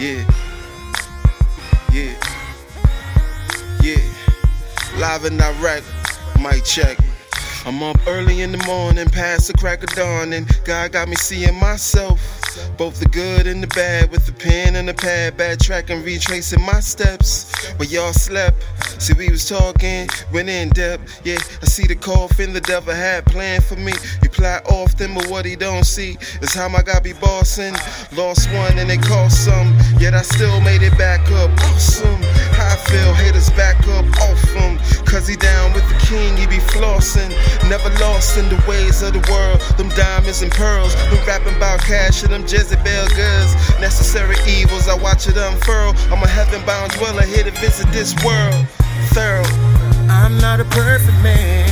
Yeah. Yeah. Yeah. Live and direct. Mic check. I'm up early in the morning, past the crack of dawn, and God got me seeing myself. Both the good and the bad, with the pen and the pad, backtracking, retracing my steps. Where y'all slept, see we was talking, went in depth. Yeah, I see the coffin the devil had planned for me. He plot often, but what he don't see is how my God be bossing. Lost one and it cost some, yet I still made it back up. Awesome, how I feel, haters back up off him, cause he down with the king, he be flossing. Never lost in the ways of the world. Them diamonds and pearls. Been rapping about cash and them Jezebel goods. Necessary evils, I watch it unfurl. I'm a heaven bound dweller here to visit this world. Thorough. I'm not a perfect man.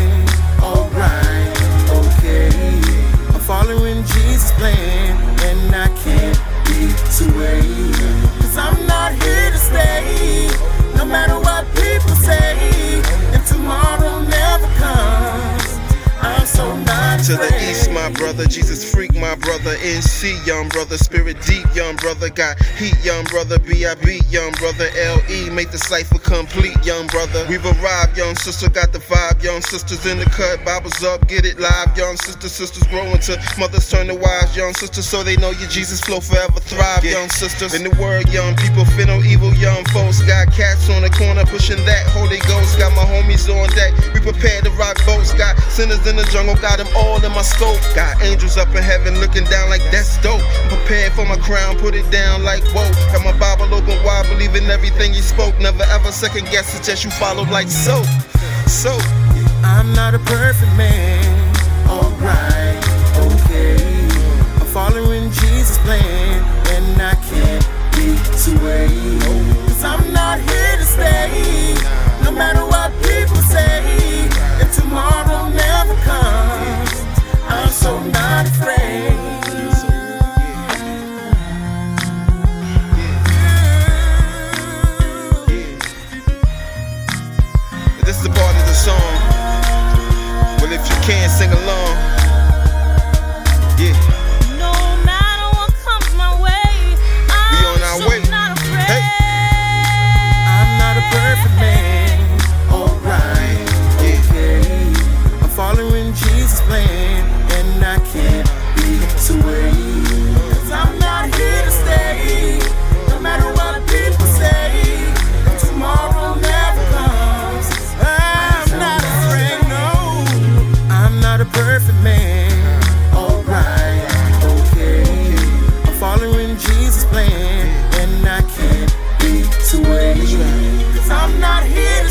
Brother. Jesus freak, my brother. NC, young brother. Spirit deep, young brother. Got heat, young brother. BIB, young brother. LE, make the cipher complete, young brother. We've arrived, young sister. Got the vibe, young sisters in the cut. Bibles up, get it live, young sisters. Sisters growing to mothers turn to wives, young sisters. So they know your Jesus flow forever thrive, young sisters. In the word, young people fear no evil, young folks. Got cats on the corner pushing that Holy Ghost. Got my homies on deck. We prepared to rock boats. Got sinners in the jungle, got them all in my scope. Got angels up in heaven looking down like that's dope. I'm prepared for my crown, put it down like whoa. Got my Bible open wide, believe in everything you spoke. Never ever second guess it, just you followed like so. So, I'm not a perfect man. Alright, okay. I'm following Jesus' plan, and I can't be swayed. Cause I'm not can, sing along. Yeah.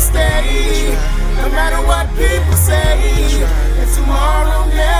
stay. No matter what people say, and tomorrow never.